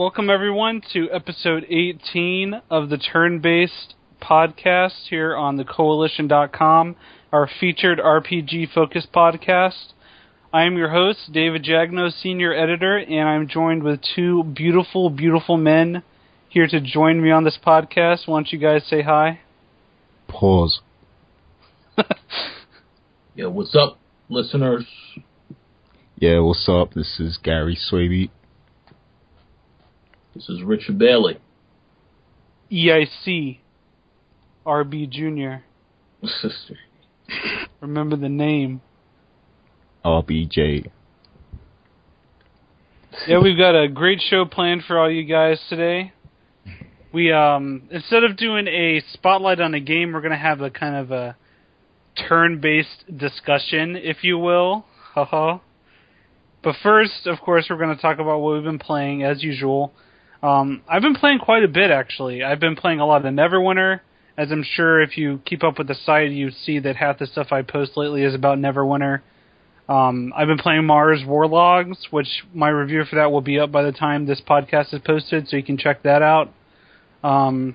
All right. Welcome, everyone, to episode 18 of the Turn Based podcast here on the Coalition.com, our featured RPG focused podcast. I am your host, David Jagneaux, senior editor, and I'm joined with two beautiful, beautiful men here to join me on this podcast. Why don't you guys say hi? Pause. Yeah, what's up, listeners? Yeah, what's up? This is Gary Swaby. This is Richard Bailey. EIC RB Jr. Remember the name. RBJ. Yeah, we've got a great show planned for all you guys today. We um instead of doing a spotlight on a game, we're gonna have a kind of a turn-based discussion, if you will. Haha. but first, of course, we're going to talk about what we've been playing as usual. Um, I've been playing quite a bit actually. I've been playing a lot of Neverwinter. As I'm sure if you keep up with the site, you see that half the stuff I post lately is about Neverwinter. Um, I've been playing Mars War Logs, which my review for that will be up by the time this podcast is posted, so you can check that out. Um,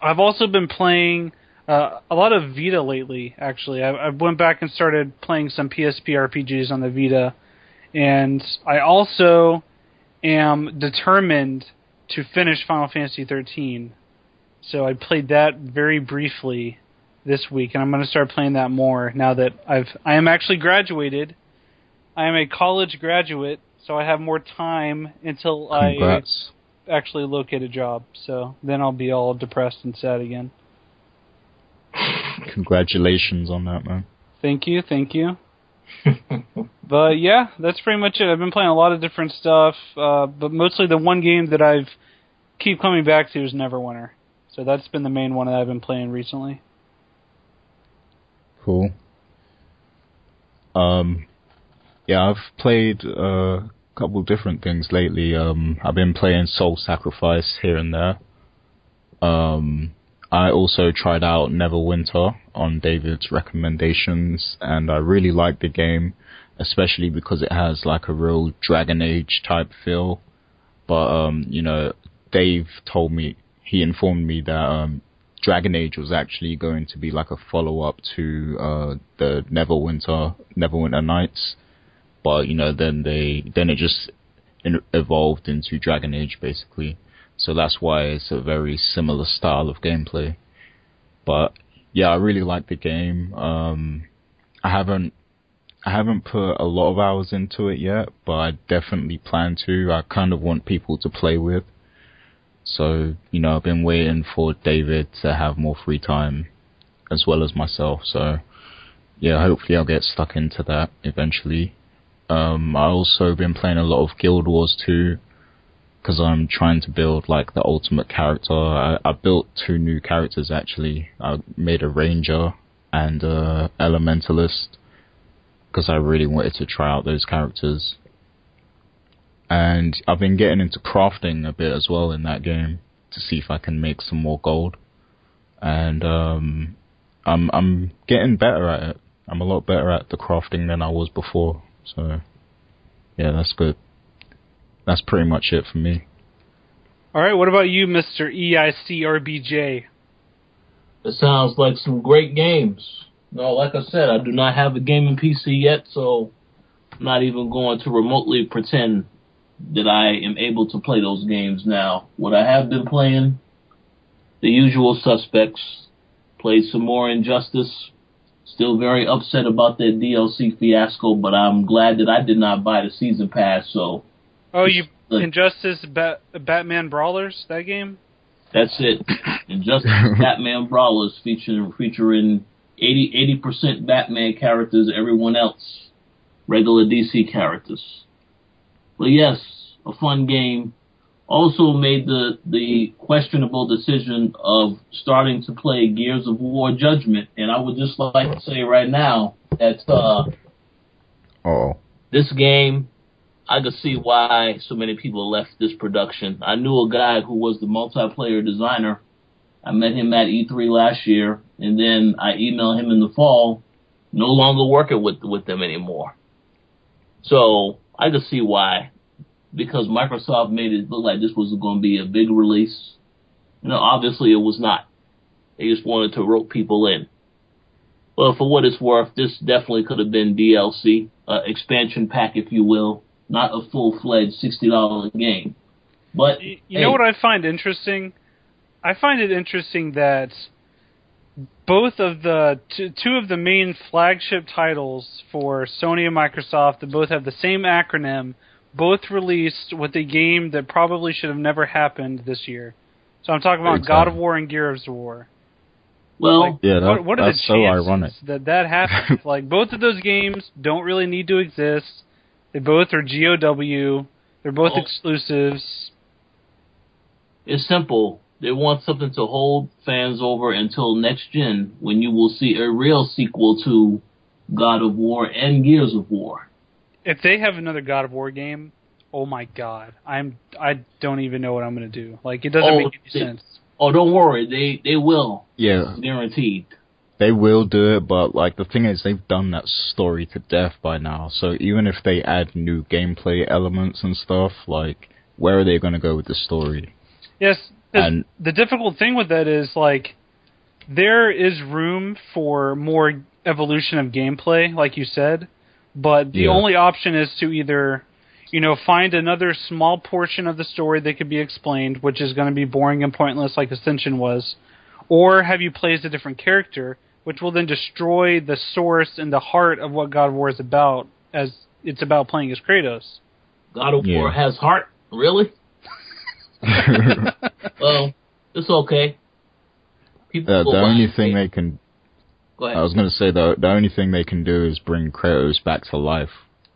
I've also been playing uh, a lot of Vita lately. Actually, I, I went back and started playing some PSP RPGs on the Vita, and I also am determined to finish Final Fantasy 13. So I played that very briefly this week, and I'm going to start playing that more now that I've I am actually graduated. I am a college graduate, so I have more time until Congrats. I actually locate a job. So then I'll be all depressed and sad again. Congratulations on that, man. Thank you, thank you. but yeah, that's pretty much it. I've been playing a lot of different stuff, uh, but mostly the one game that I've keep coming back to is Neverwinter. So that's been the main one that I've been playing recently. Cool. Um, yeah, I've played uh, a couple different things lately. Um, I've been playing Soul Sacrifice here and there. Um, I also tried out Neverwinter on David's recommendations, and I really like the game, especially because it has like a real Dragon Age type feel. But um, you know, Dave told me he informed me that um, Dragon Age was actually going to be like a follow up to uh, the Neverwinter Neverwinter Nights, but you know, then they then it just evolved into Dragon Age basically. So that's why it's a very similar style of gameplay. But yeah, I really like the game. Um, I haven't I haven't put a lot of hours into it yet, but I definitely plan to. I kind of want people to play with. So, you know, I've been waiting for David to have more free time as well as myself. So, yeah, hopefully I'll get stuck into that eventually. Um, I also been playing a lot of Guild Wars 2 because I'm trying to build like the ultimate character. I, I built two new characters actually. I made a ranger and a elementalist because I really wanted to try out those characters. And I've been getting into crafting a bit as well in that game to see if I can make some more gold. And um, I'm I'm getting better at it. I'm a lot better at the crafting than I was before. So yeah, that's good. That's pretty much it for me. All right, what about you, Mister E EICRBJ? It sounds like some great games. No, like I said, I do not have a gaming PC yet, so I'm not even going to remotely pretend that I am able to play those games now. What I have been playing, the usual suspects. Played some more Injustice. Still very upset about that DLC fiasco, but I'm glad that I did not buy the season pass, so Oh, you Look. Injustice Bat- Batman Brawlers that game? That's it. Injustice Batman Brawlers featuring featuring 80 percent Batman characters, everyone else regular DC characters. But yes, a fun game. Also made the the questionable decision of starting to play Gears of War Judgment, and I would just like to say right now that uh, Oh, this game, I could see why so many people left this production. I knew a guy who was the multiplayer designer. I met him at E3 last year, and then I emailed him in the fall. No longer working with with them anymore. So I could see why because Microsoft made it look like this was going to be a big release. You know, obviously it was not. They just wanted to rope people in. Well, for what it's worth, this definitely could have been DLC, uh, expansion pack, if you will, not a full fledged sixty dollar game. But You, hey, know what I find interesting? I find it interesting that both of the two, two of the main flagship titles for Sony and Microsoft that both have the same acronym, both released with a game that probably should have never happened this year. So I'm talking about God of War and Gears of War. well, Like, Yeah, that- what, what are that's the so chances ironic. that that happens? like both of those games don't really need to exist. They both are GOW. They're both Oh. exclusives. it's simple. They want something to hold fans over until next gen, when you will see a real sequel to God of War and Gears of War. If they have another God of War game, oh my god, I'm I don't even know what I'm gonna do. Like it doesn't Oh, make any they- sense. Oh, don't worry, they they will, Yeah, guaranteed. They will do it, but like the thing is, they've done that story to death by now. So even if they add new gameplay elements and stuff, like where are they going to go with the story? Yes, And- the difficult thing with that is like there is room for more evolution of gameplay, like you said, but the Yeah. only option is to either you know find another small portion of the story that could be explained, which is going to be boring and pointless, like Ascension was, or have you play as a different character, which will then destroy the source and the heart of what God of War is about, as it's about playing as Kratos. God of Yeah. War has heart, really? Well, it's okay. People Uh, the only thing they can, Go ahead. I was going to say the the only thing they can do is bring Kratos back to life,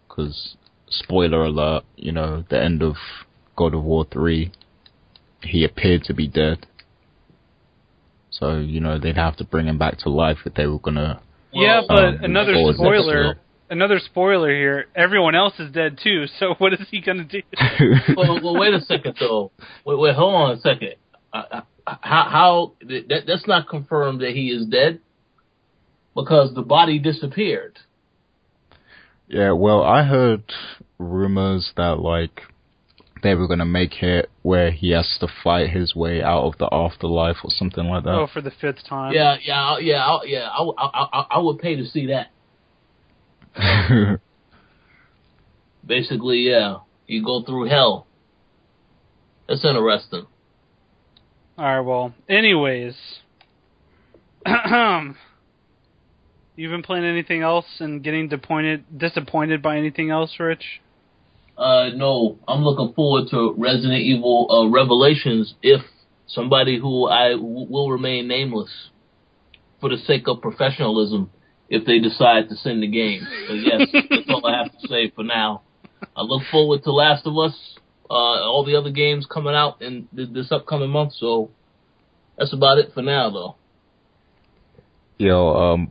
because spoiler alert, you know, the end of God of War three, he appeared to be dead. So you know they'd have to bring him back to life if they were gonna. yeah, Well, but um, another spoiler. Another spoiler here. Everyone else is dead too. So what is he gonna do? well, well, wait a second though. Wait, wait, hold on a second. Uh, uh, how, how that, that's not confirmed that he is dead because the body disappeared. Yeah, well, I heard rumors that like they were gonna make it where he has to fight his way out of the afterlife or something like that. oh, for the fifth time. Yeah, yeah, I- yeah, yeah. I, I, I, I would pay to see that. Basically, yeah, you go through hell. That's interesting. All right. Well, anyways, you've been playing anything else and getting disappointed disappointed by anything else, Rich? Uh, no, I'm looking forward to Resident Evil uh, Revelations. If somebody who I w- will remain nameless, for the sake of professionalism, if they decide to send the game. But yes, that's all I have to say for now. I look forward to Last of Us, uh, all the other games coming out in th- this upcoming month. So that's about it for now, though. Yo, um,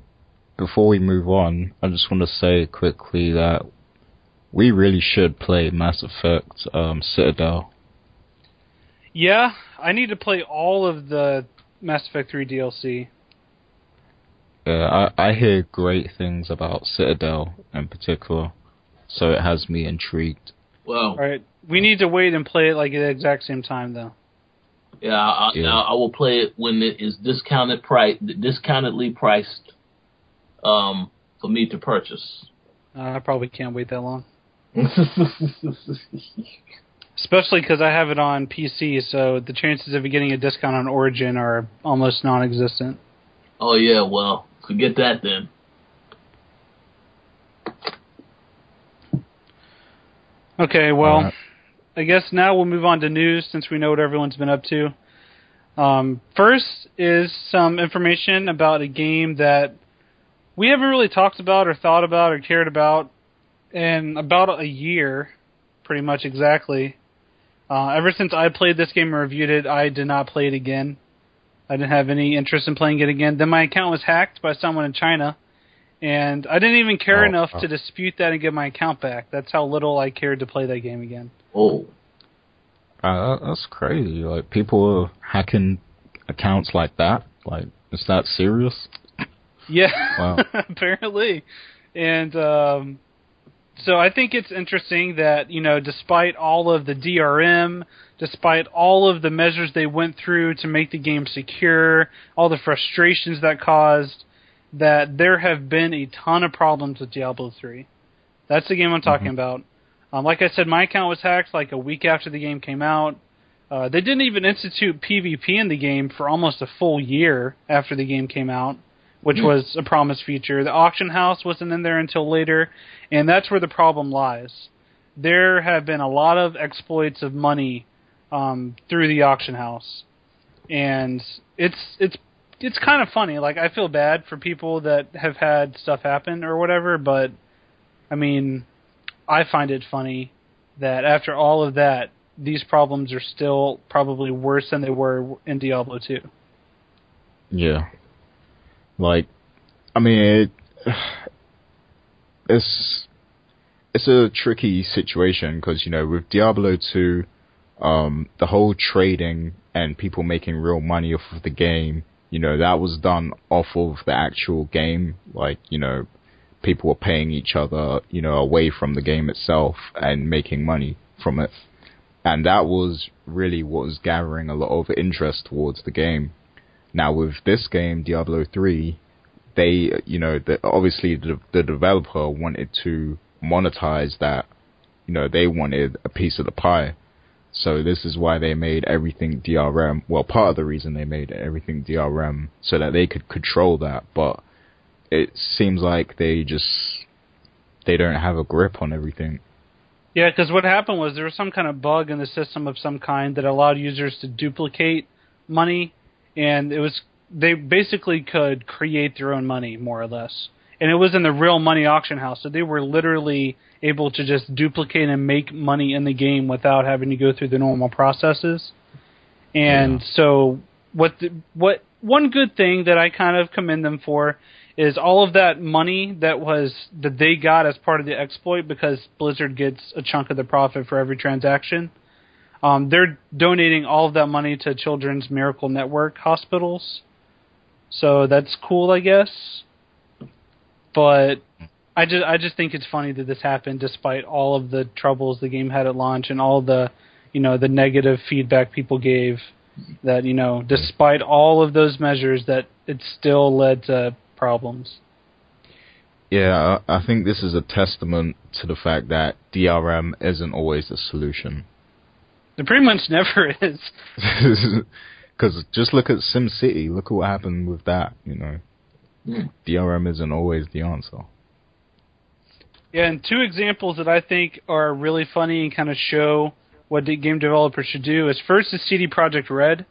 before we move on, I just want to say quickly that we really should play Mass Effect um, Citadel. Yeah, I need to play all of the Mass Effect 3 DLC. Yeah, I, I hear great things about Citadel in particular, so it has me intrigued. Well, All right, we need to wait and play it like at the exact same time, though. yeah, I, Yeah. I, I will play it when it is discounted price, discountedly priced, um, for me to purchase. Uh, I probably can't wait that long, especially because I have it on PC. So the chances of getting a discount on Origin are almost non-existent. oh yeah, well, forget that then. Okay, well, Alright. I guess now we'll move on to news since we know what everyone's been up to. Um, first is some information about a game that we haven't really talked about or thought about or cared about in about a year, pretty much exactly. Uh, ever since I played this game and reviewed it, I did not play it again. I didn't have any interest in playing it again. Then my account was hacked by someone in China, and I didn't even care Oh, enough wow. to dispute that and get my account back. That's how little I cared to play that game again. Oh, Uh, that- that's crazy. Like people are hacking accounts like that. Like, is that serious? Yeah, Wow. apparently. And um, so I think it's interesting that you know, despite all of the DRM, despite all of the measures they went through to make the game secure, all the frustrations that caused, that there have been a ton of problems with Diablo 3. That's the game I'm talking Mhm. about. Um, like I said, my account was hacked like a week after the game came out. Uh, they didn't even institute PvP in the game for almost a full year after the game came out, which was a promised feature. The auction house wasn't in there until later, and that's where the problem lies. There have been a lot of exploits of money um, through the auction house, and it's it's it's kind of funny. Like I feel bad for people that have had stuff happen or whatever, but I mean, I find it funny that after all of that, these problems are still probably worse than they were in Diablo 2. Yeah. Like, I mean, it, it's it's a tricky situation because you know with Diablo 2, um, the whole trading and people making real money off of the game, you know, that was done off of the actual game. Like, you know, people were paying each other, you know, away from the game itself and making money from it. And that was really what was gathering a lot of interest towards the game. Now with this game, Diablo 3, they, you know, the, obviously the, the developer wanted to monetize that. You know, they wanted a piece of the pie. So this is why they made everything DRM. Well, part of the reason they made everything DRM so that they could control that. But it seems like they just they don't have a grip on everything. Yeah, because what happened was there was some kind of bug in the system of some kind that allowed users to duplicate money, and it was they basically could create their own money more or less. And it was in the real money auction house, so they were literally able to just duplicate and make money in the game without having to go through the normal processes. And Yeah. so what the, what one good thing that I kind of commend them for is all of that money that was that they got as part of the exploit because Blizzard gets a chunk of the profit for every transaction. Um, they're donating all of that money to Children's Miracle Network hospitals, so that's cool, I guess. But I just I just think it's funny that this happened despite all of the troubles the game had at launch and all the you know the negative feedback people gave. That you know, despite all of those measures, that it still led to problems. Yeah, I think this is a testament to the fact that DRM isn't always the solution. It pretty much never is. Because just look at SimCity. Look at what happened with that. You know, Hmm. DRM isn't always the answer. Yeah, and two examples that I think are really funny and kind of show what the game developers should do is first is CD Projekt Red.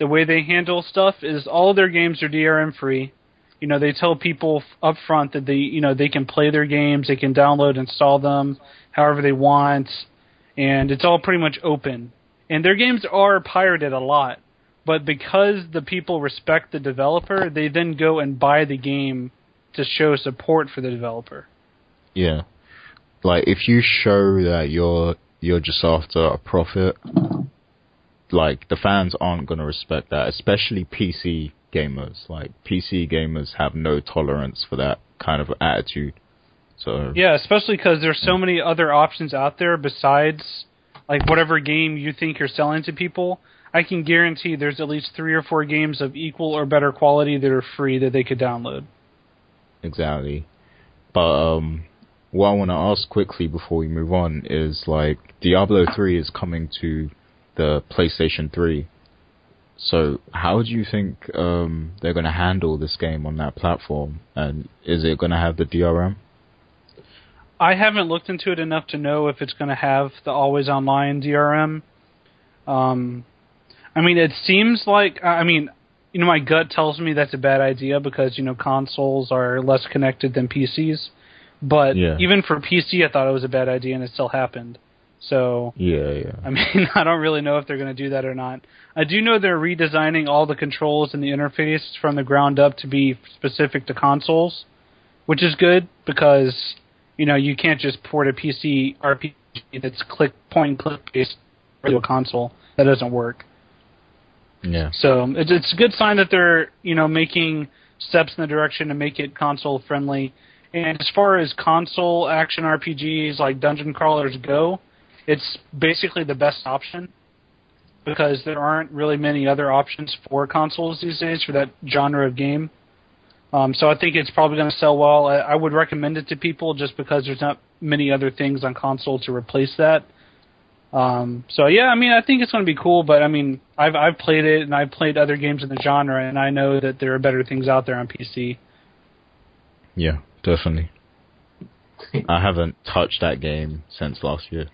The way they handle stuff is all of their games are DRM free. You know, they tell people f- up front that they, you know, they can play their games, they can download, install them however they want, and it's all pretty much open. And their games are pirated a lot, but because the people respect the developer, they then go and buy the game to show support for the developer. Yeah, like if you show that you're you're just after a profit, like the fans aren't gonna respect that, especially PC gamers. Like PC gamers have no tolerance for that kind of attitude. So Yeah, especially because there's so many other options out there besides like whatever game you think you're selling to people. I can guarantee there's at least three or four games of equal or better quality that are free that they could download. Exactly. But um what I want to ask quickly before we move on is like Diablo 3 is coming to the PlayStation 3. So how do you think um they're going to handle this game on that platform and is it going to have the DRM? I haven't looked into it enough to know if it's going to have the always online DRM. Um, I mean, it seems like I mean, you know, my gut tells me that's a bad idea because you know consoles are less connected than PCs. But Yeah. even for PC, I thought it was a bad idea, and it still happened. So Yeah, yeah. I mean, I don't really know if they're going to do that or not. I do know they're redesigning all the controls and the interface from the ground up to be specific to consoles, which is good because you know you can't just port a PC RPG that's click point and click based to a console. That doesn't work. Yeah. So it's it's a good sign that they're you know making steps in the direction to make it console friendly. And as far as console action RPGs like dungeon crawlers go, it's basically the best option because there aren't really many other options for consoles these days for that genre of game. Um, so I think it's probably going to sell well. I, I would recommend it to people just because there's not many other things on console to replace that. Um, so yeah, I mean, I think it's going to be cool. But I mean, I've I've played it and I've played other games in the genre, and I know that there are better things out there on PC. Yeah, definitely. I haven't touched that game since last year,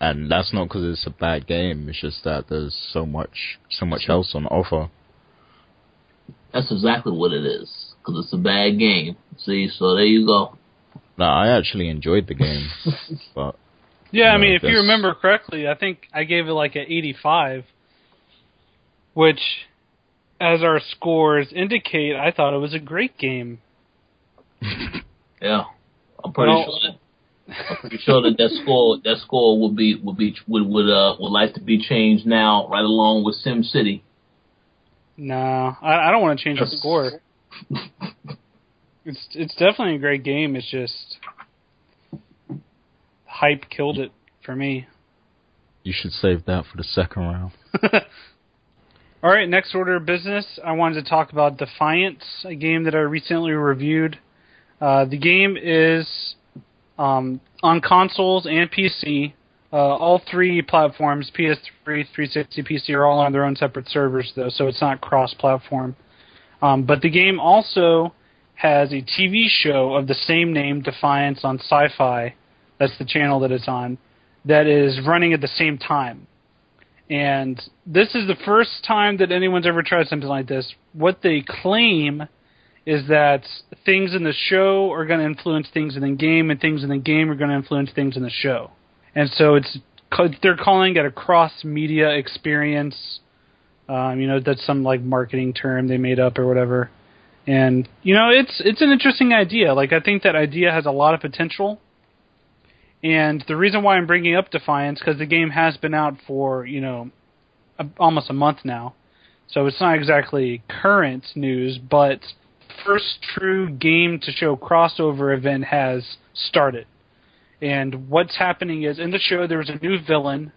and that's not because it's a bad game. It's just that there's so much so much else on offer. That's exactly what it is. Because it's a bad game. See, so there you go. No, I actually enjoyed the game, but Yeah, I mean, if you remember correctly, I think I gave it like an 85, which, as our scores indicate, I thought it was a great game. Yeah, I'm pretty Well- sure. That, I'm pretty sure that that score that score would be would be would would uh would like to be changed now, right along with Sim City. No, I, I don't want to change the score. It's it's definitely a great game. It's just hype killed it for me. you should save that for the second round. All right, next order of business. I wanted to talk about Defiance, a game that I recently reviewed. Uh, the game is um, on consoles and PC. Uh, all three platforms, PS3, 360, PC, are all on their own separate servers, though, so it's not cross-platform. Um, but the game also has a TV show of the same name, Defiance, on Syfy. That's the channel that it's on. That is running at the same time. And this is the first time that anyone's ever tried something like this. What they claim is that things in the show are going to influence things in the game, and things in the game are going to influence things in the show. And so it's they're calling it a cross media experience. Um, you know, that's some like marketing term they made up or whatever. And you know, it's it's an interesting idea. Like I think that idea has a lot of potential. And the reason why I'm bringing up Defiance because the game has been out for you know a, almost a month now, so it's not exactly current news, but first true game to show crossover event has started. And what's happening is in the show there was a new villain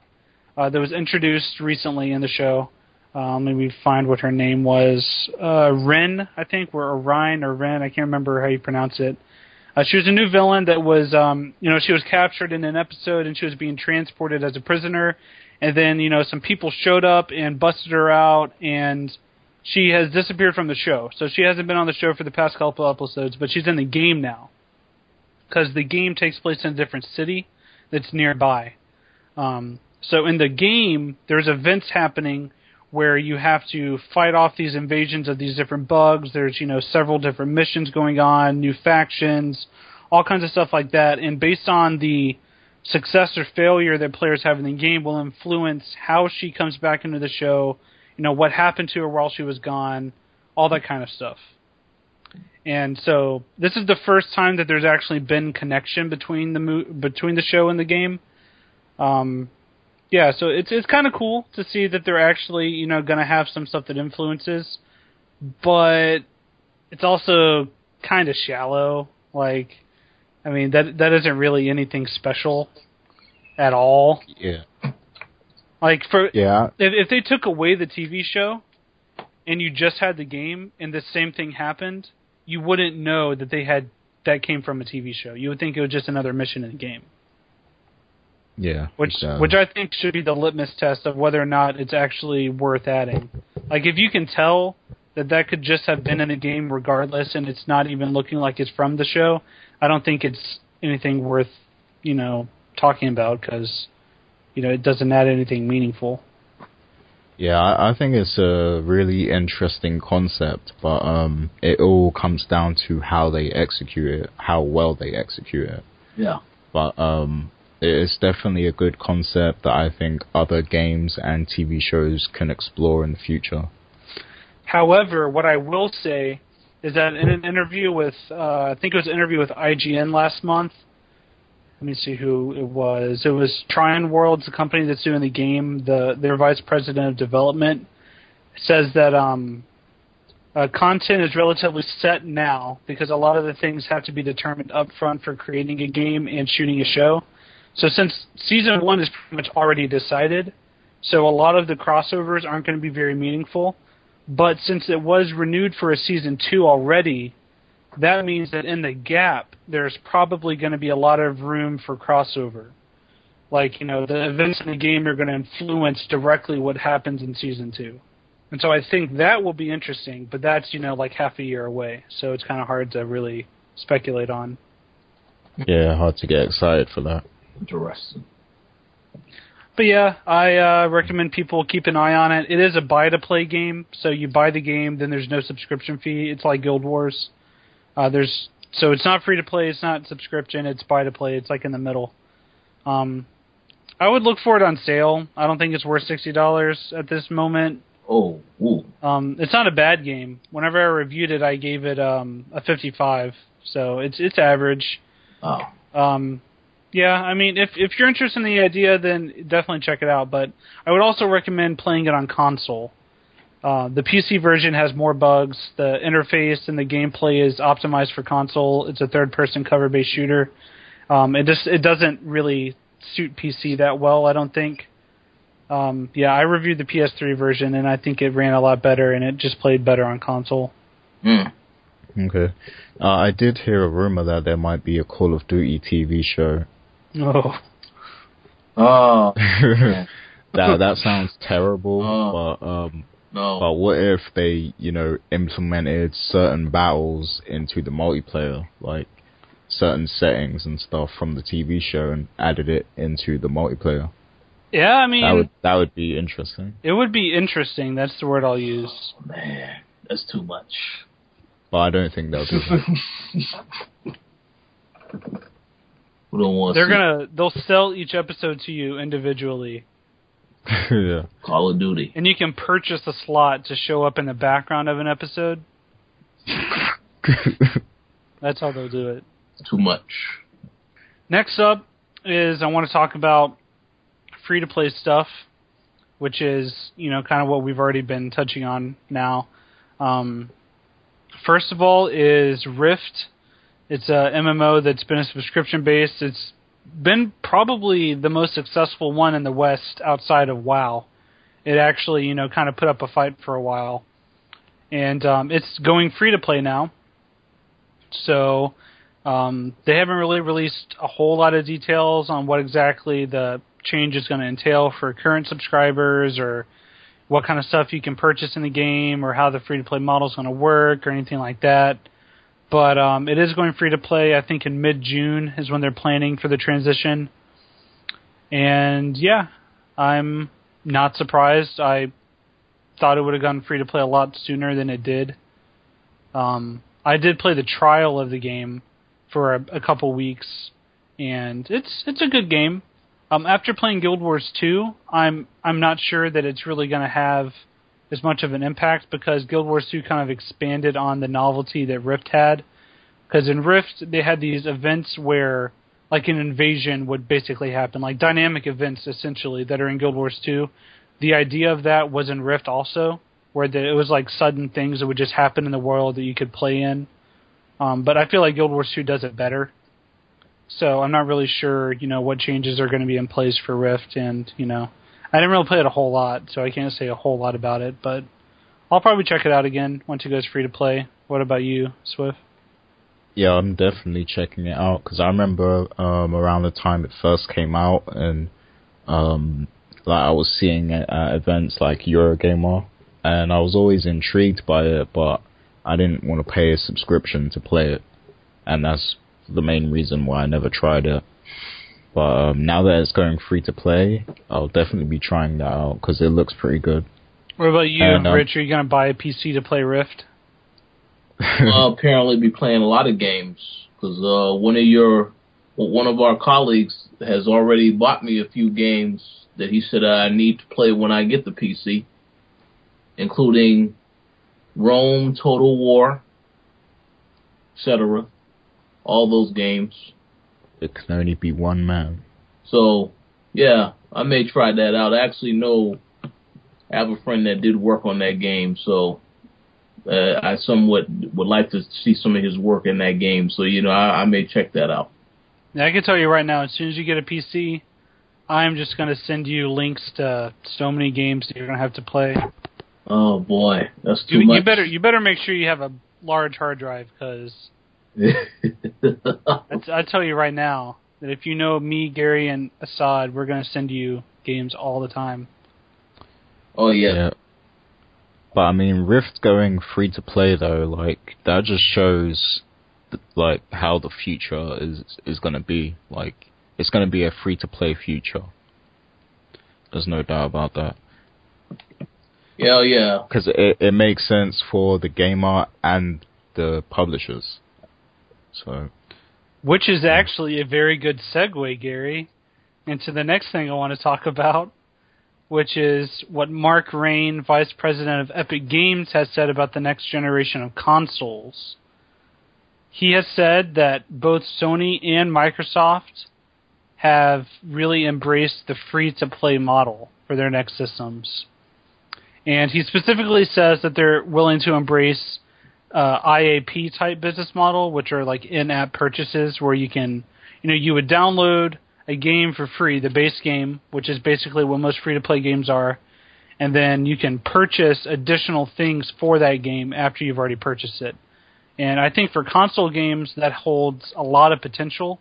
uh, that was introduced recently in the show. Um, let me find what her name was. Uh, Ren, I think, or Ryan or Ren. I can't remember how you pronounce it. Uh, she was a new villain that was, um, you know, she was captured in an episode and she was being transported as a prisoner. And then, you know, some people showed up and busted her out, and she has disappeared from the show. So she hasn't been on the show for the past couple episodes, but she's in the game now. Because the game takes place in a different city that's nearby. Um, so in the game, there's events happening where you have to fight off these invasions of these different bugs. There's, you know, several different missions going on, new factions, all kinds of stuff like that. And based on the success or failure that players have in the game will influence how she comes back into the show, you know, what happened to her while she was gone, all that kind of stuff. And so this is the first time that there's actually been connection between the mo- between the show and the game. Um, yeah, so it's it's kind of cool to see that they're actually you know going to have some stuff that influences, but it's also kind of shallow. Like, I mean that that isn't really anything special at all. Yeah. Like for Yeah. if, if they took away the TV show and you just had the game and the same thing happened, you wouldn't know that they had that came from a TV show. You would think it was just another mission in the game. Yeah. which which I think should be the litmus test of whether or not it's actually worth adding. Like if you can tell that that could just have been in a game regardless, and it's not even looking like it's from the show, I don't think it's anything worth you know talking about because you know it doesn't add anything meaningful. Yeah, I, I think it's a really interesting concept, but um, it all comes down to how they execute it, how well they execute it. Yeah. But um, it's definitely a good concept that I think other games and TV shows can explore in the future. However, what I will say is that in an interview with, uh, I think it was an interview with IGN last month. Let me see who it was. It was Trion Worlds, the company that's doing the game. The their vice president of development says that um, Uh, content is relatively set now because a lot of the things have to be determined up front for creating a game and shooting a show. So since season one is pretty much already decided, so a lot of the crossovers aren't going to be very meaningful. But since it was renewed for a season two already, that means that in the gap, there's probably going to be a lot of room for crossover. Like, you know, the events in the game are going to influence directly what happens in season two. And so I think that will be interesting, but that's, you know, like half a year away. So it's kind of hard to really speculate on. Yeah, hard to get excited for that. Interesting. But yeah, I uh, recommend people keep an eye on it. It is a buy to play game, so you buy the game, then there's no subscription fee. It's like Guild Wars. Uh, there's so it's not free to play, it's not subscription, it's buy to play. It's like in the middle. Um, I would look for it on sale. I don't think it's worth sixty dollars at this moment. Oh, ooh. Um, it's not a bad game. Whenever I reviewed it, I gave it um, a fifty-five, so it's it's average. Oh. Um, yeah, I mean, if if you're interested in the idea, then definitely check it out. But I would also recommend playing it on console. Uh, the PC version has more bugs. The interface and the gameplay is optimized for console. It's a third-person cover-based shooter. Um, it just it doesn't really suit PC that well, I don't think. Um, yeah, I reviewed the PS3 version and I think it ran a lot better and it just played better on console. Mm. Okay. Uh, I did hear a rumor that there might be a Call of Duty TV show. Oh, Oh, that that sounds terrible, Oh. but um, no. but what if they, you know, implemented certain battles into the multiplayer, like certain settings and stuff from the TV show, and added it into the multiplayer? yeah. I mean, That would that would be interesting. it would be interesting. That's the word I'll use. Oh, man, that's too much. But I don't think they'll do that. We don't want They're to gonna they'll sell each episode to you individually, yeah. Call of Duty. and you can purchase a slot to show up in the background of an episode. That's how they'll do it. Too much. Next up is I want to talk about free to play stuff, which is you know kind of what we've already been touching on now. Um, first of all is Rift. It's a MMO that's been a subscription based. It's been probably the most successful one in the West outside of WoW. It actually you know kind of put up a fight for a while, and um, it's going free to play now. So um, they haven't really released a whole lot of details on what exactly the change is going to entail for current subscribers or what kind of stuff you can purchase in the game or how the free to play model is going to work or anything like that. But um, it is going free to play. I think in mid June is when they're planning for the transition. And yeah, I'm not surprised. I thought it would have gone free to play a lot sooner than it did. Um, I did play the trial of the game for a, a couple weeks, and it's it's a good game. Um, after playing Guild Wars 2, I'm I'm not sure that it's really going to have as much of an impact because Guild Wars 2 kind of expanded on the novelty that Rift had. Because in Rift they had these events where like an invasion would basically happen, like dynamic events essentially that are in Guild Wars 2. The idea of that was in Rift also, where the, it was like sudden things that would just happen in the world that you could play in. Um, but I feel like Guild Wars 2 does it better. So I'm not really sure, you know, what changes are going to be in place for Rift, and you know, I didn't really play it a whole lot, so I can't say a whole lot about it. But I'll probably check it out again once it goes free to play. What about you, Swift? Yeah, I'm definitely checking it out because I remember um, around the time it first came out, and um, like I was seeing it at events like Eurogamer, and I was always intrigued by it, but I didn't want to pay a subscription to play it, and that's the main reason why I never tried it. But um, now that it's going free to play, I'll definitely be trying that out because it looks pretty good. What about you, And, um, Rich? Are you going to buy a PC to play Rift? I'll apparently be playing a lot of games because uh, one of your one of our colleagues has already bought me a few games that he said I need to play when I get the PC, including Rome, Total War, etc. All those games. It can only be one man. So yeah, I may try that out. I actually know I have a friend that did work on that game, so uh, I somewhat would like to see some of his work in that game. So you know, I, I may check that out. Yeah, I can tell you right now, as soon as you get a PC, I'm just going to send you links to so many games that you're going to have to play. Oh boy, that's too You, much. you better you better make sure you have a large hard drive because I tell you right now that if you know me, Gary, and Assad, we're going to send you games all the time. oh yeah. Yeah. But I mean, Rift going free to play though, like that just shows, th- like how the future is is gonna be. Like it's gonna be a free to play future. There's no doubt about that. Yeah, yeah. Because it it makes sense for the gamer and the publishers. So Which is actually a very good segue, Gary, into the next thing I want to talk about, which is what Mark Rein, Vice President of Epic Games, has said about the next generation of consoles. He has said that both Sony and Microsoft have really embraced the free to play model for their next systems. And he specifically says that they're willing to embrace uh, IAP type business model, which are like in-app purchases where you can, you know, you would download a game for free, the base game, which is basically what most free-to-play games are, and then you can purchase additional things for that game after you've already purchased it. And I think for console games that holds a lot of potential,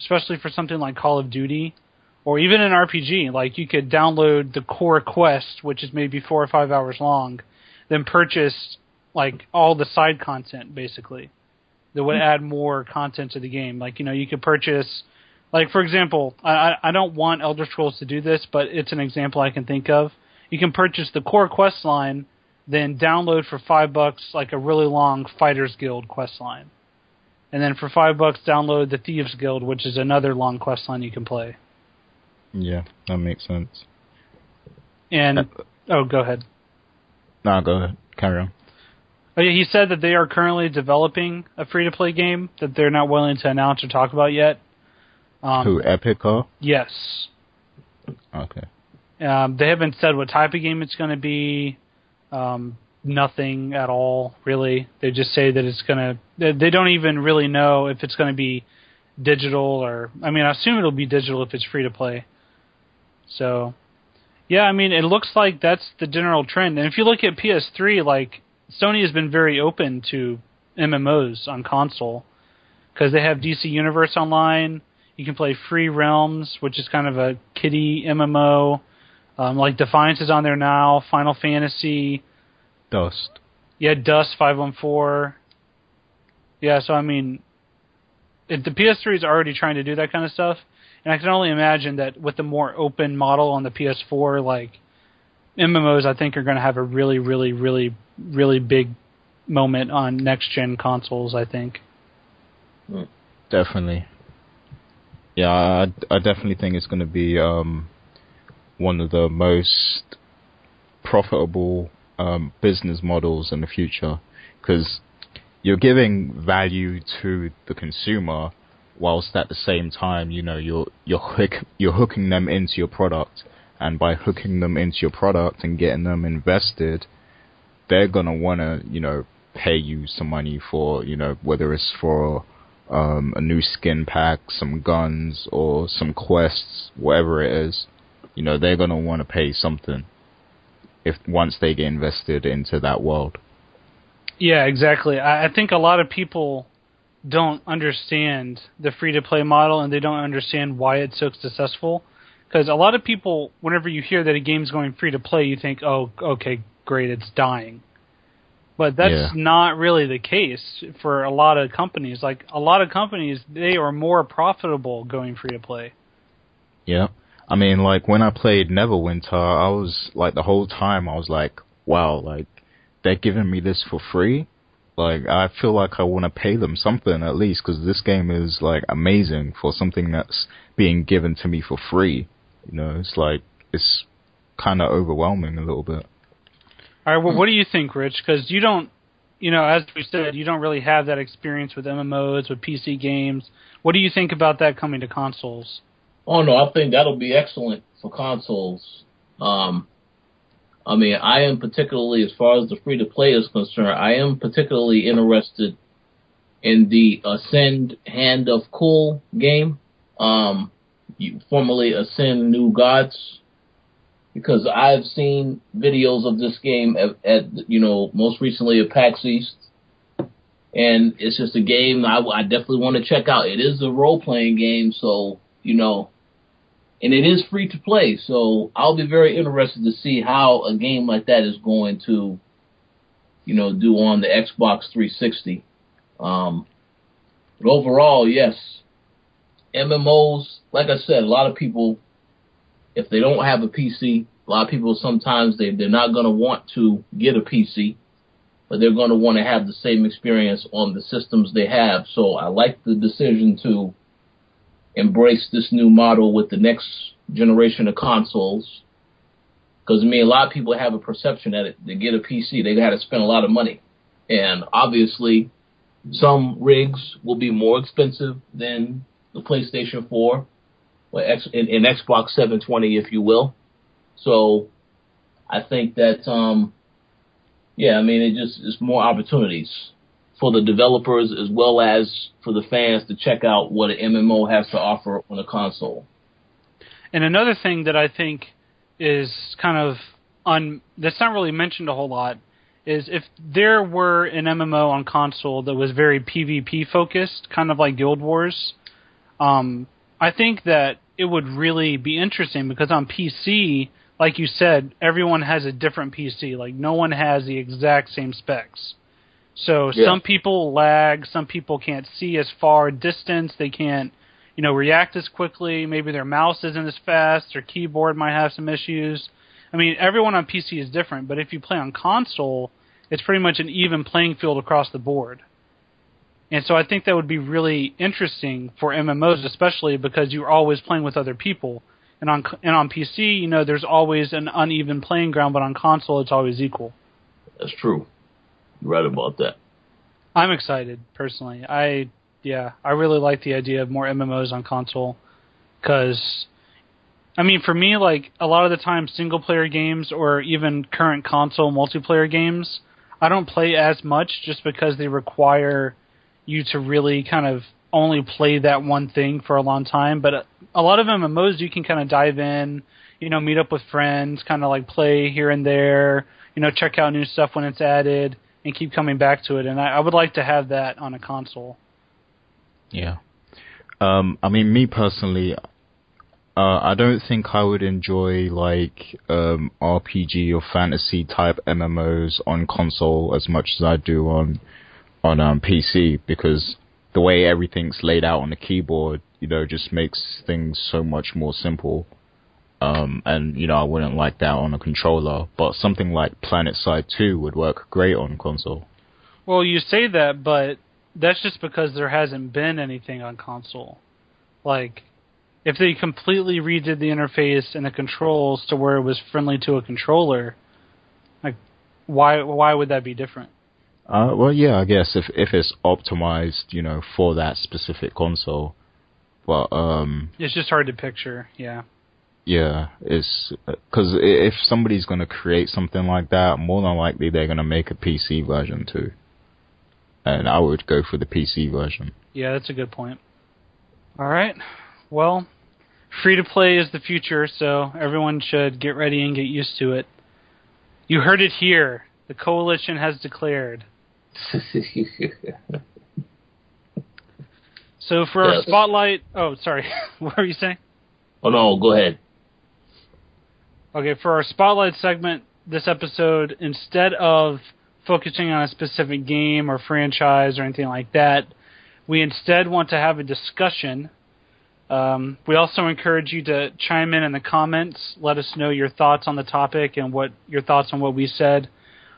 especially for something like Call of Duty or even an RPG. Like you could download the core quest, which is maybe four or five hours long, then purchase like all the side content basically that would add more content to the game. Like you know, you could purchase, like for example, I I don't want Elder Scrolls to do this, but it's an example I can think of. You can purchase the core quest line, then download for five bucks like a really long Fighters Guild quest line, and then for five bucks download the Thieves Guild, which is another long quest line you can play. yeah, that makes sense. And uh, oh, go ahead. No, go ahead, carry on. Oh, yeah, he said that they are currently developing a free to play game that they're not willing to announce or talk about yet. Um, Who Epic are? Yes. Okay. Um, they haven't said what type of game it's going to be. Um, nothing at all, really. They just say that it's going to. They, they don't even really know if it's going to be digital or. I mean, I assume it'll be digital if it's free to play. So, yeah, I mean, it looks like that's the general trend. And if you look at PS3, like Sony has been very open to MMOs on console because they have DC Universe online. You can play Free Realms, which is kind of a kiddie MMO. Um, like Defiance is on there now. Final Fantasy. Dust. Yeah, Dust five one four. Yeah, so I mean, if the PS3 is already trying to do that kind of stuff, and I can only imagine that with the more open model on the PS4, like MMOs, I think are going to have a really, really, really, really big moment on next gen consoles. I think. Definitely. Yeah, I, I definitely think it's going to be um, one of the most profitable um, business models in the future because you're giving value to the consumer whilst at the same time, you know, you're you're hook, you're hooking them into your product, and by hooking them into your product and getting them invested, they're gonna wanna, you know, pay you some money for, you know, whether it's for um, a new skin pack, some guns, or some quests, whatever it is, you know, they're gonna want to pay something if once they get invested into that world. Yeah, exactly. I, I think a lot of people don't understand the free to play model and they don't understand why it's so successful. Because a lot of people, whenever you hear that a game's going free to play, you think, oh, okay, great, it's dying. But that's Yeah. not really the case for a lot of companies. Like, a lot of companies, they are more profitable going free to play. Yeah. I mean, like when I played Neverwinter, I was like the whole time I was like, wow, like they're giving me this for free. Like I feel like I want to pay them something at least because this game is like amazing for something that's being given to me for free. You know, it's like it's kind of overwhelming a little bit. All right, well, what do you think, Rich? Because you don't, you know, as we said, you don't really have that experience with MMOs, with PC games. What do you think about that coming to consoles? Oh no, I think that'll be excellent for consoles. Um, I mean, I am particularly, as far as the free to play is concerned, I am particularly interested in the Ascend Hand of Kul game, um, formerly Ascend New Gods, because I've seen videos of this game at, at you know, most recently at PAX East, and it's just a game I, I definitely want to check out. It is a role playing game, so you know, and it is free to play. So I'll be very interested to see how a game like that is going to, you know, do on the Xbox 360. Um, but overall, yes, MMOs. Like I said, a lot of people, if they don't have a PC, a lot of people sometimes they they're not going to want to get a PC but they're going to want to have the same experience on the systems they have. So I like the decision to embrace this new model with the next generation of consoles. Because I mean, a lot of people have a perception that to get a PC, they got to spend a lot of money, and obviously, some rigs will be more expensive than the PlayStation 4 or X, Xbox 720, if you will. So, I think that um, yeah, I mean, it just it's more opportunities for the developers as well as for the fans to check out what an MMO has to offer on a console. And another thing that I think is kind of un that's not really mentioned a whole lot is if there were an MMO on console that was very PvP focused, kind of like Guild Wars, um, I think that it would really be interesting because on PC like you said, everyone has a different PC. Like no one has the exact same specs. So yeah. some people lag, some people can't see as far distance, they can't, you know, react as quickly, maybe their mouse isn't as fast, their keyboard might have some issues. I mean, everyone on PC is different, but if you play on console, it's pretty much an even playing field across the board. And so I think that would be really interesting for MMOs, especially because you're always playing with other people and on and on PC, you know, there's always an uneven playing ground, but on console, it's always equal. That's true. You're right about that. I'm excited personally. I yeah, I really like the idea of more MMOs on console because. I mean, for me, like a lot of the time, single player games or even current console multiplayer games, I don't play as much just because they require you to really kind of only play that one thing for a long time. But a lot of MMOs you can kind of dive in, you know, meet up with friends, kind of like play here and there, you know, check out new stuff when it's added, and keep coming back to it. And I, I would like to have that on a console. Yeah. Um, I mean, me personally, uh, I don't think I would enjoy like um, RPG or fantasy type MMOs on console as much as I do on on um, PC because the way everything's laid out on the keyboard, you know, just makes things so much more simple. Um, and you know, I wouldn't like that on a controller, but something like PlanetSide 2 would work great on console. Well, you say that, but that's just because there hasn't been anything on console. Like, if they completely redid the interface and the controls to where it was friendly to a controller, like, why why would that be different? Uh, well, yeah, I guess if if it's optimized, you know, for that specific console, but um, it's just hard to picture. Yeah. Yeah, it's because if somebody's going to create something like that, more than likely they're going to make a PC version too, and I would go for the PC version. Yeah, that's a good point. All right, well, free to play is the future, so everyone should get ready and get used to it. You heard it here. The coalition has declared so for yes. our spotlight, oh, sorry, what were you saying? Oh no, go ahead. Okay, for our spotlight segment this episode, instead of focusing on a specific game or franchise or anything like that, we instead want to have a discussion. Um, we also encourage you to chime in in the comments. Let us know your thoughts on the topic and what your thoughts on what we said.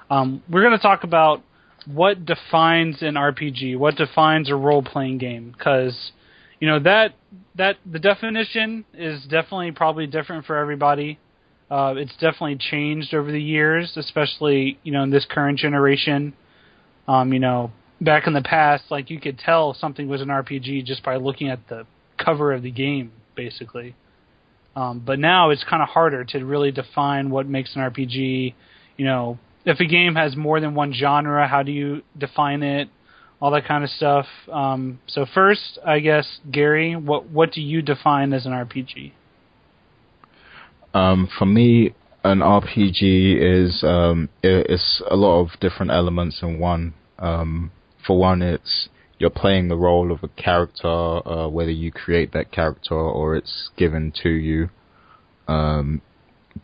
Um, we're going to talk about what defines an RPG, what defines a role playing game, because you know that that the definition is definitely probably different for everybody. Uh, it's definitely changed over the years, especially you know in this current generation. Um, you know, back in the past, like you could tell something was an RPG just by looking at the cover of the game, basically. Um, but now it's kind of harder to really define what makes an RPG. You know, if a game has more than one genre, how do you define it? All that kind of stuff. Um, so first, I guess Gary, what what do you define as an RPG? Um, for me, an RPG is um, it, it's a lot of different elements in one. Um, for one, it's you're playing the role of a character, uh, whether you create that character or it's given to you. Um,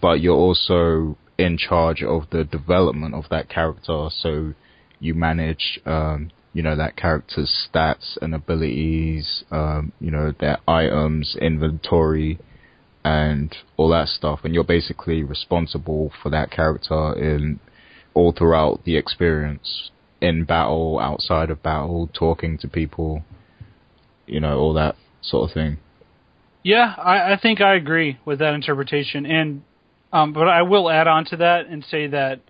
but you're also in charge of the development of that character, so you manage, um, you know, that character's stats and abilities, um, you know, their items, inventory, and all that stuff. And you're basically responsible for that character in all throughout the experience in battle, outside of battle, talking to people, you know, all that sort of thing. Yeah, I, I think I agree with that interpretation, and um, but I will add on to that and say that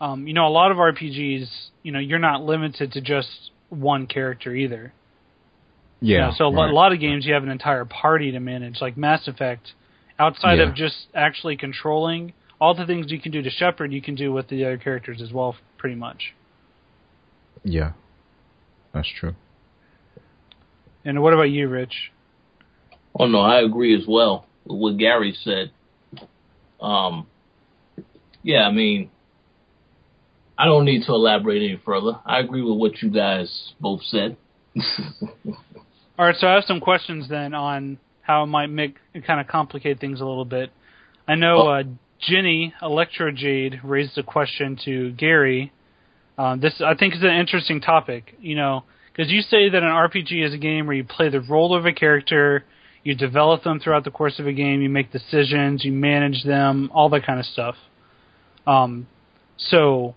um, you know a lot of RPGs, you know, you're not limited to just one character either. Yeah. You know, so a, right. a lot of games you have an entire party to manage, like Mass Effect. Outside Yeah. of just actually controlling all the things you can do to Shepard, you can do with the other characters as well, pretty much. Yeah. That's true. And what about you, Rich? Oh no, I agree as well with what Gary said. Um, yeah, I mean, I don't need to elaborate any further. I agree with what you guys both said. All right, so I have some questions then on how it might make kind of complicate things a little bit. I know Oh. uh, Jenny Electro Jade raised a question to Gary. Um, this I think is an interesting topic, you know, because you say that an RPG is a game where you play the role of a character, you develop them throughout the course of a game, you make decisions, you manage them, all that kind of stuff. Um, so,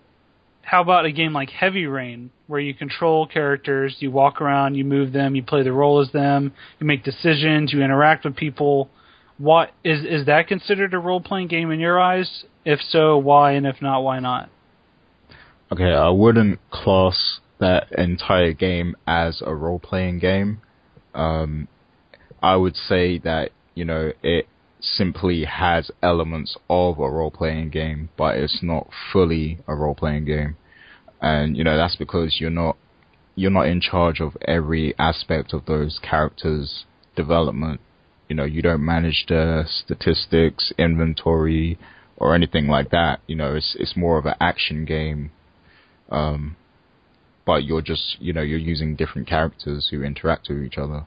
how about a game like Heavy Rain, where you control characters, you walk around, you move them, you play the role as them, you make decisions, you interact with people. What is is that considered a role playing game in your eyes? If so, why? And if not, why not? Okay, I wouldn't class that entire game as a role playing game. Um, I would say that, you know, it simply has elements of a role playing game, but it's not fully a role playing game. And, you know, that's because you're not, you're not in charge of every aspect of those characters' development. You know, you don't manage the statistics, inventory, or anything like that. You know, it's, it's more of an action game um, but you're just you know you're using different characters who interact with each other.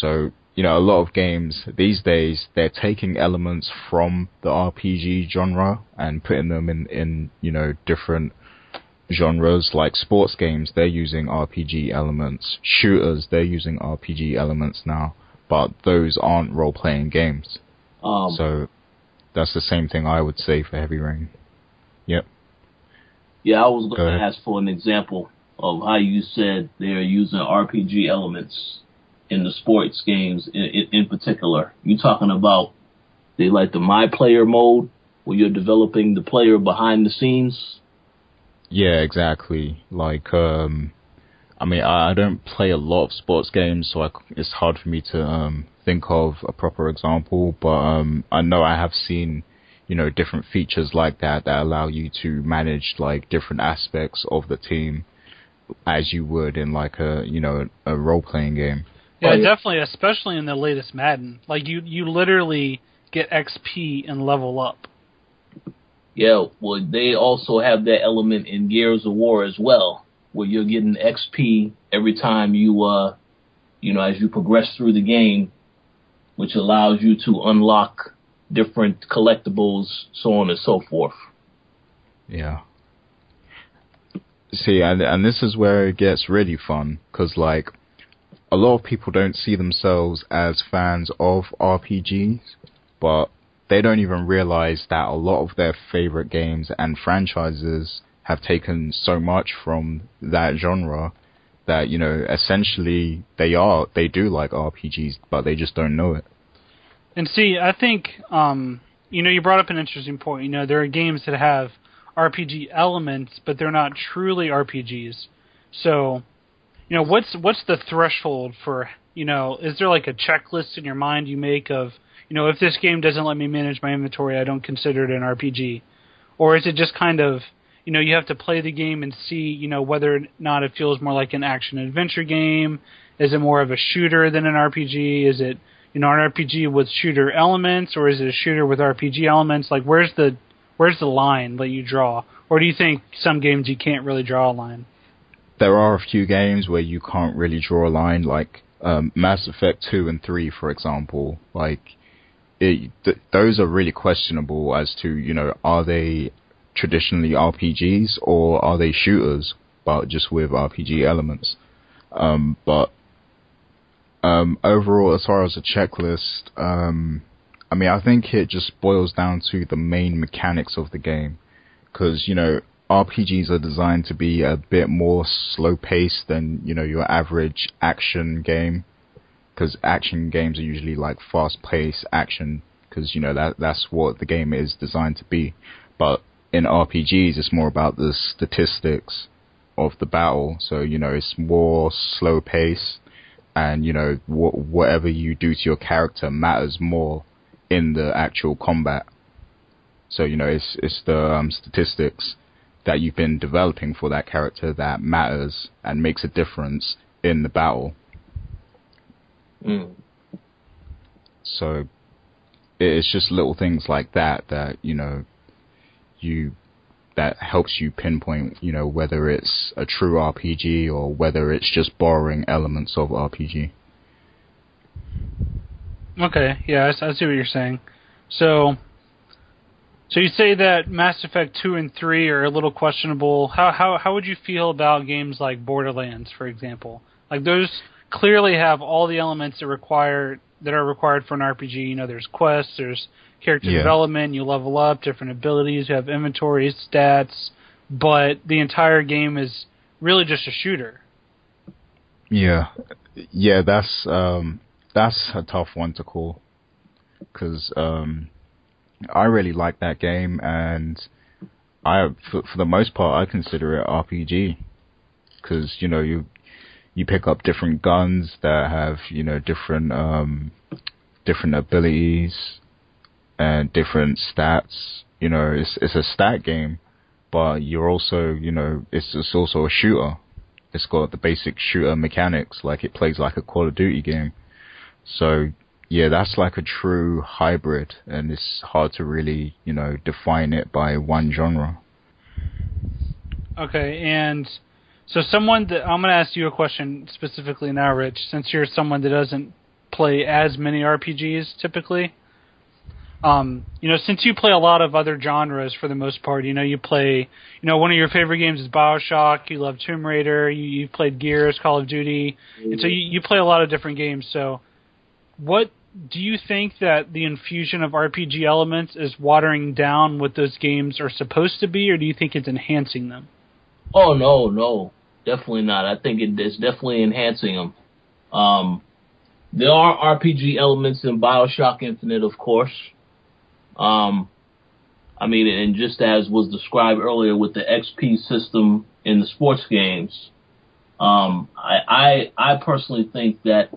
So you know a lot of games these days they're taking elements from the RPG genre and putting them in in you know different genres. Like sports games they're using RPG elements. Shooters they're using RPG elements now but those aren't role playing games. Um, so that's the same thing I would say for Heavy Rain. Yep. Yeah, I was Go going to ask for an example of how you said they're using RPG elements in the sports games in, in, in particular. You're talking about they like the my player mode where you're developing the player behind the scenes? Yeah, exactly. Like, um, I mean, I, I don't play a lot of sports games, so I it's hard for me to um, think of a proper example. But um, I know I have seen, you know, different features like that that allow you to manage like different aspects of the team as you would in like a, you know, a role playing game. Yeah, definitely, especially in the latest Madden. Like you, you literally get XP and level up. Yeah, well, they also have that element in Gears of War as well, where you're getting XP every time you, uh, you know, as you progress through the game, which allows you to unlock different collectibles, so on and so forth. Yeah. See, and and this is where it gets really fun because like a lot of people don't see themselves as fans of RPGs, but they don't even realize that a lot of their favorite games and franchises have taken so much from that genre that you know essentially they are they do like RPGs, but they just don't know it. And see, I think um, you know you brought up an interesting point. You know, there are games that have RPG elements, but they're not truly RPGs. So, you know, what's what's the threshold for you know? Is there like a checklist in your mind you make of you know, if this game doesn't let me manage my inventory, I don't consider it an RPG? Or is it just kind of, you know, you have to play the game and see, you know, whether or not it feels more like an action adventure game? Is it more of a shooter than an RPG? Is it, you know, an RPG with shooter elements, or is it a shooter with RPG elements? Like, where's the where's the line that you draw? Or do you think some games you can't really draw a line? There are a few games where you can't really draw a line, like um, Mass Effect 2 and 3, for example. Like, it, th- those are really questionable as to, you know, are they traditionally RPGs or are they shooters, but just with RPG elements? Um, but um, overall, as far as a checklist, um, I mean, I think it just boils down to the main mechanics of the game. Because, you know, RPGs are designed to be a bit more slow paced than, you know, your average action game. Because action games are usually like fast paced action. Because, you know, that that's what the game is designed to be. But in RPGs, it's more about the statistics of the battle. So, you know, it's more slow paced. And, you know, wh- whatever you do to your character matters more in the actual combat. So you know, it's it's the um, statistics that you've been developing for that character that matters and makes a difference in the battle. Mm. So it's just little things like that that you know you that helps you pinpoint you know whether it's a true RPG or whether it's just borrowing elements of RPG. Okay, yeah, I, I see what you're saying. So, so you say that Mass Effect two and three are a little questionable. How how how would you feel about games like Borderlands, for example? Like those clearly have all the elements that require that are required for an RPG. You know, there's quests, there's character Yeah. development, you level up, different abilities, you have inventory, stats, but the entire game is really just a shooter. Yeah, yeah, that's um, that's a tough one to call because um, I really like that game, and I, for, for the most part, I consider it RPG because you know you you pick up different guns that have you know different um, different abilities and different stats. You know, it's it's a stat game, but you're also you know it's it's also a shooter it's got the basic shooter mechanics, like it plays like a Call of Duty game. So yeah, that's like a true hybrid, and it's hard to really, you know, define it by one genre. Okay, and so someone that I'm going to ask you a question specifically now, Rich, since you're someone that doesn't play as many RPGs typically. Um, you know, since you play a lot of other genres for the most part, you know, you play, you know, one of your favorite games is Bioshock. You love Tomb Raider. You, you played Gears, Call of Duty, and so you, you play a lot of different games. So, what do you think that the infusion of RPG elements is watering down what those games are supposed to be, or do you think it's enhancing them? Oh no, no, definitely not. I think it, it's definitely enhancing them. Um, there are RPG elements in Bioshock Infinite, of course. Um, I mean, and just as was described earlier with the XP system in the sports games, um, I, I I personally think that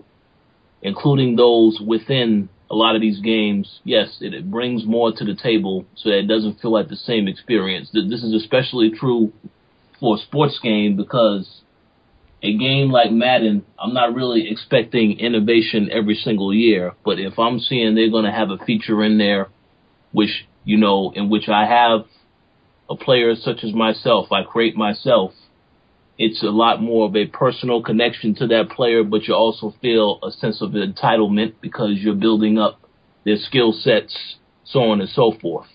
including those within a lot of these games, yes, it, it brings more to the table so that it doesn't feel like the same experience. This is especially true for a sports game because a game like Madden, I'm not really expecting innovation every single year, but if I'm seeing they're going to have a feature in there which, you know, in which I have a player such as myself, I create myself, it's a lot more of a personal connection to that player, but you also feel a sense of entitlement because you're building up their skill sets, so on and so forth.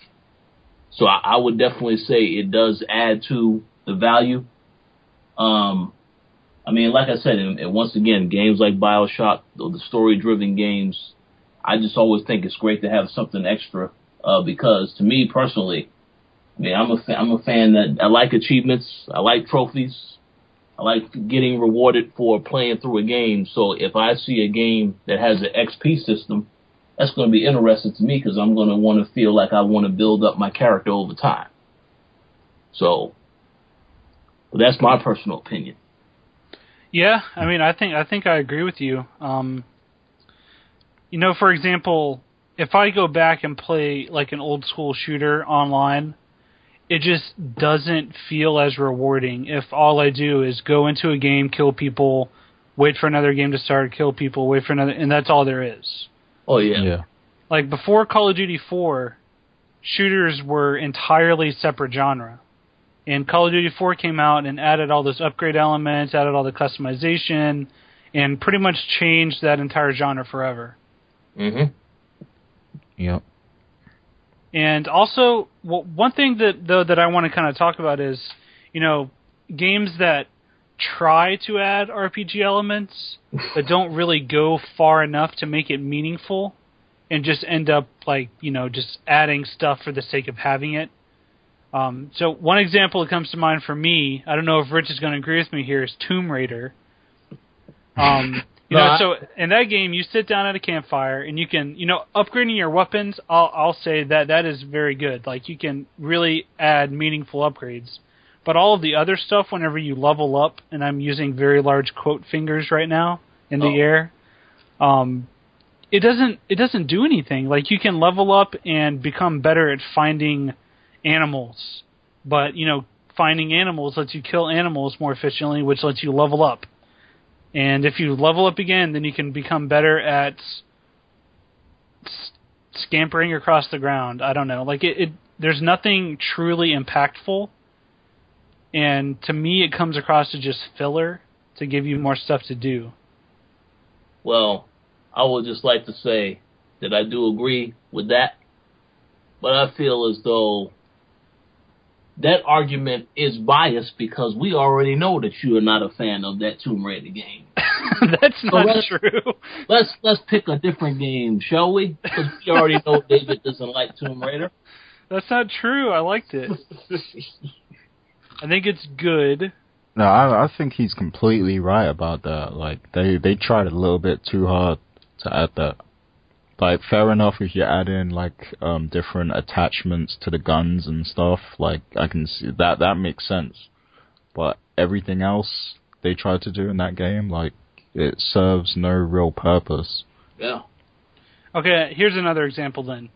So I, I would definitely say it does add to the value. Um, I mean, like I said, and, once again, games like Bioshock, or the story-driven games, I just always think it's great to have something extra uh, because to me personally, I mean, I'm a fa- I'm a fan that I like achievements, I like trophies, I like getting rewarded for playing through a game. So if I see a game that has an XP system, that's going to be interesting to me because I'm going to want to feel like I want to build up my character over time. So, that's my personal opinion. Yeah, I mean, I think I think I agree with you. Um, you know, for example, if I go back and play like an old school shooter online, it just doesn't feel as rewarding if all I do is go into a game, kill people, wait for another game to start, kill people, wait for another, and that's all there is. Oh yeah. Yeah. Like before Call of Duty 4, shooters were entirely separate genre. And Call of Duty 4 came out and added all those upgrade elements, added all the customization, and pretty much changed that entire genre forever. Mhm. Yep. And also, well, one thing that though that I want to kind of talk about is, you know, games that try to add RPG elements but don't really go far enough to make it meaningful, and just end up like you know just adding stuff for the sake of having it. Um, so one example that comes to mind for me, I don't know if Rich is going to agree with me here, is Tomb Raider. Um, you No, know, I- so in that game, you sit down at a campfire and you can, you know, upgrading your weapons. I'll I'll say that that is very good. Like you can really add meaningful upgrades. But all of the other stuff, whenever you level up, and I'm using very large quote fingers right now in the Oh. air, um, it doesn't it doesn't do anything. Like you can level up and become better at finding animals, but you know, finding animals lets you kill animals more efficiently, which lets you level up. And if you level up again, then you can become better at scampering across the ground. I don't know. Like it, it there's nothing truly impactful. And to me it comes across as just filler to give you more stuff to do. Well, I would just like to say that I do agree with that, but I feel as though that argument is biased because we already know that you are not a fan of that Tomb Raider game. That's not let's- true. Let's let's pick a different game, shall we? Because we already know David doesn't like Tomb Raider. That's not true. I liked it. I think it's good. No, I I think he's completely right about that. Like they they tried a little bit too hard to add that. Like fair enough if you add in like um different attachments to the guns and stuff. Like I can see that that makes sense. But everything else they tried to do in that game, like it serves no real purpose. yeah. Okay, here's another example then.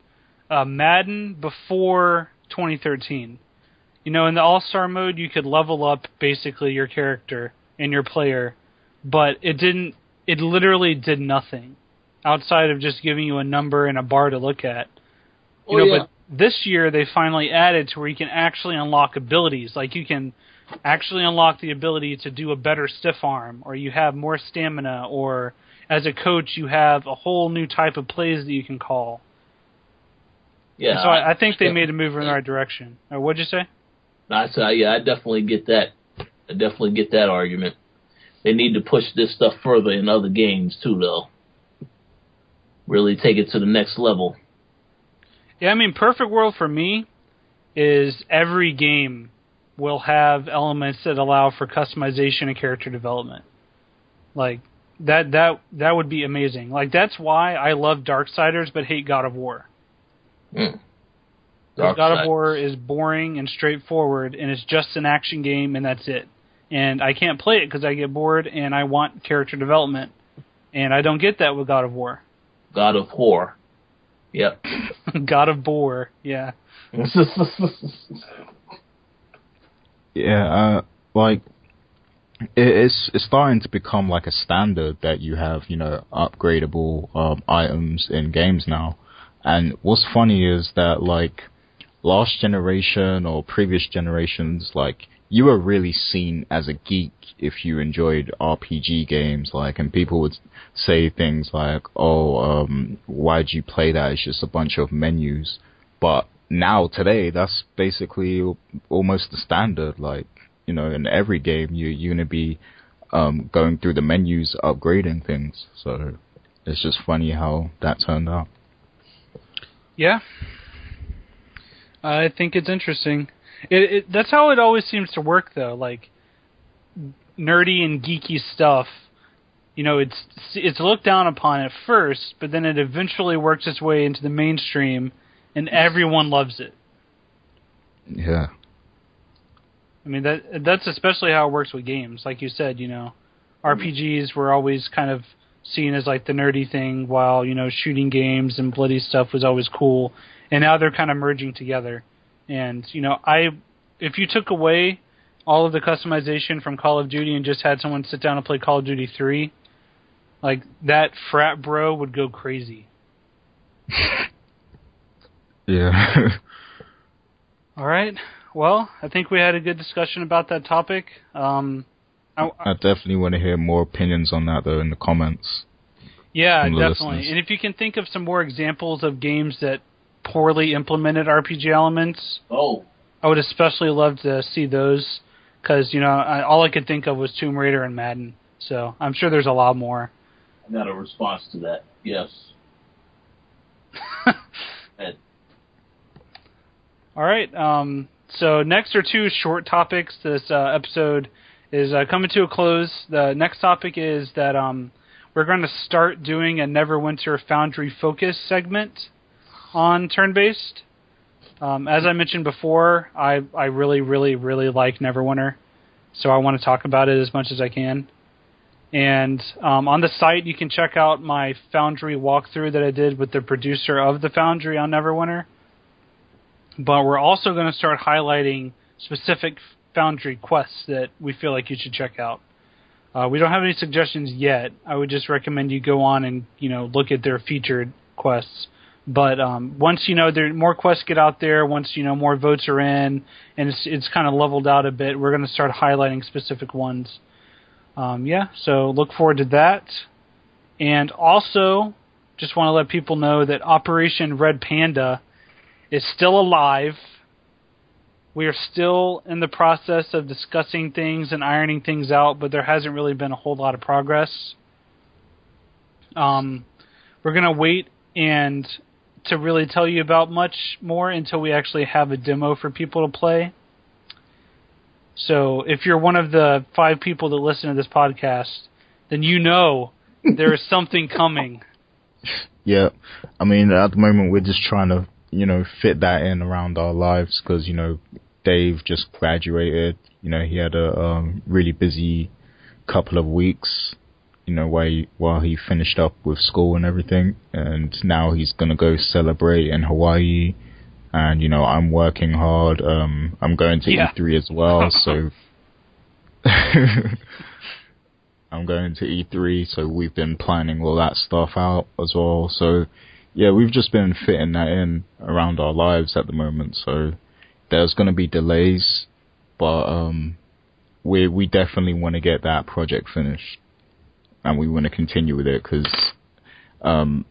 Uh, Madden before 2013. You know, in the All Star mode, you could level up basically your character and your player, but it didn't. It literally did nothing outside of just giving you a number and a bar to look at. You Oh, know, yeah. but this year they finally added to where you can actually unlock abilities. Like you can actually unlock the ability to do a better stiff arm, or you have more stamina, or as a coach you have a whole new type of plays that you can call. Yeah. so I, I think they made a move in the right direction. Or what'd you say? I say, yeah, I definitely get that. I definitely get that argument. They need to push this stuff further in other games too, though. Really take it to the next level. Yeah, I mean, perfect world for me is every game will have elements that allow for customization and character development. Like that that that would be amazing. Like that's why I love Darksiders but hate God of War. Mm. God of War is boring and straightforward, and it's just an action game, and that's it. And I can't play it because I get bored, and I want character development, and I don't get that with God of War. God of War. Yep. God of Boar, yeah. Yeah, uh, like it, it's it's starting to become like a standard that you have, you know, upgradable um, items in games now. And what's funny is that like last generation or previous generations, like you were really seen as a geek if you enjoyed RPG games, like, and people would say things like, "Oh, um, why'd you play that? It's just a bunch of menus." But now today, that's basically almost the standard. Like, you know, in every game, you you're gonna be um, going through the menus, upgrading things. So it's just funny how that turned out. Yeah. I think it's interesting. It, it that's how it always seems to work though, like nerdy and geeky stuff. You know, it's it's looked down upon at first, but then it eventually works its way into the mainstream and everyone loves it. Yeah. I mean that that's especially how it works with games. Like you said, you know, RPGs were always kind of seen as like the nerdy thing, while you know shooting games and bloody stuff was always cool. And now they're kind of merging together. And you know, I if you took away all of the customization from Call of Duty and just had someone sit down and play Call of Duty 3, like that frat bro would go crazy. yeah. All right. Well, I think we had a good discussion about that topic. Um, I, I definitely want to hear more opinions on that though in the comments. Yeah, the definitely. listeners. And if you can think of some more examples of games that poorly implemented RPG elements, Oh, I would especially love to see those because you know I, all I could think of was Tomb Raider and Madden. So I'm sure there's a lot more. I got a response to that. Yes. And All right. Um, so next are two short topics. This uh, episode is uh, coming to a close. The next topic is that um, we're going to start doing a Neverwinter Foundry focus segment on turn-based. Um, as I mentioned before, I I really really really like Neverwinter, so I want to talk about it as much as I can. And um, on the site, you can check out my Foundry walkthrough that I did with the producer of the Foundry on Neverwinter but we're also going to start highlighting specific Foundry quests that we feel like you should check out. Uh, we don't have any suggestions yet. I would just recommend you go on and you know look at their featured quests. But um, once you know there more quests get out there, once you know more votes are in, and it's it's kind of leveled out a bit, we're going to start highlighting specific ones. Um, yeah, so look forward to that. And also, just want to let people know that Operation Red Panda is still alive. We are still in the process of discussing things and ironing things out, but there hasn't really been a whole lot of progress. Um, we're gonna wait and to really tell you about much more until we actually have a demo for people to play. So if you're one of the five people that listen to this podcast, then you know there is something coming. Yeah, I mean, at the moment we're just trying to, you know, fit that in around our lives because you know, Dave just graduated. You know, he had a um, really busy couple of weeks. You know, while he, while he finished up with school and everything, and now he's gonna go celebrate in Hawaii. And you know, I'm working hard. Um, I'm going to Yeah. E3 as well, so. I'm going to E3, so we've been planning all that stuff out as well. So, yeah, we've just been fitting that in around our lives at the moment. So, there's going to be delays, but um, we we definitely want to get that project finished, and we want to continue with it because um,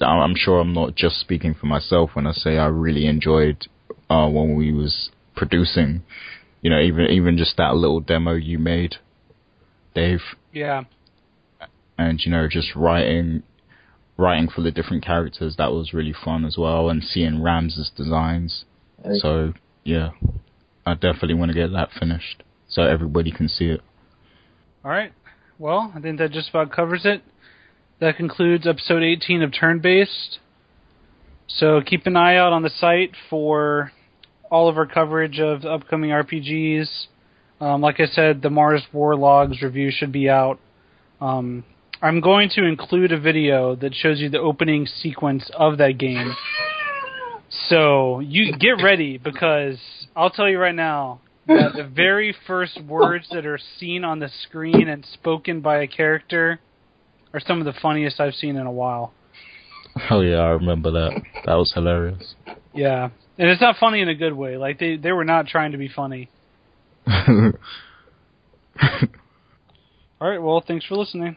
I'm sure I'm not just speaking for myself when I say I really enjoyed uh, when we was producing. You know, even even just that little demo you made, Dave Yeah. and you know just writing writing for the different characters that was really fun as well and seeing Rams's designs so yeah I definitely want to get that finished so everybody can see it All right. Well, I think that just about covers it. That concludes episode 18 of Turn Based. So keep an eye out on the site for all of our coverage of upcoming RPGs. Um, like I said, the Mars War Logs review should be out. Um, I'm going to include a video that shows you the opening sequence of that game. So you get ready because I'll tell you right now that the very first words that are seen on the screen and spoken by a character are some of the funniest I've seen in a while. oh yeah I remember that that was hilarious Yeah. And it's not funny in a good way. Like they they were not trying to be funny. All right, well, thanks for listening.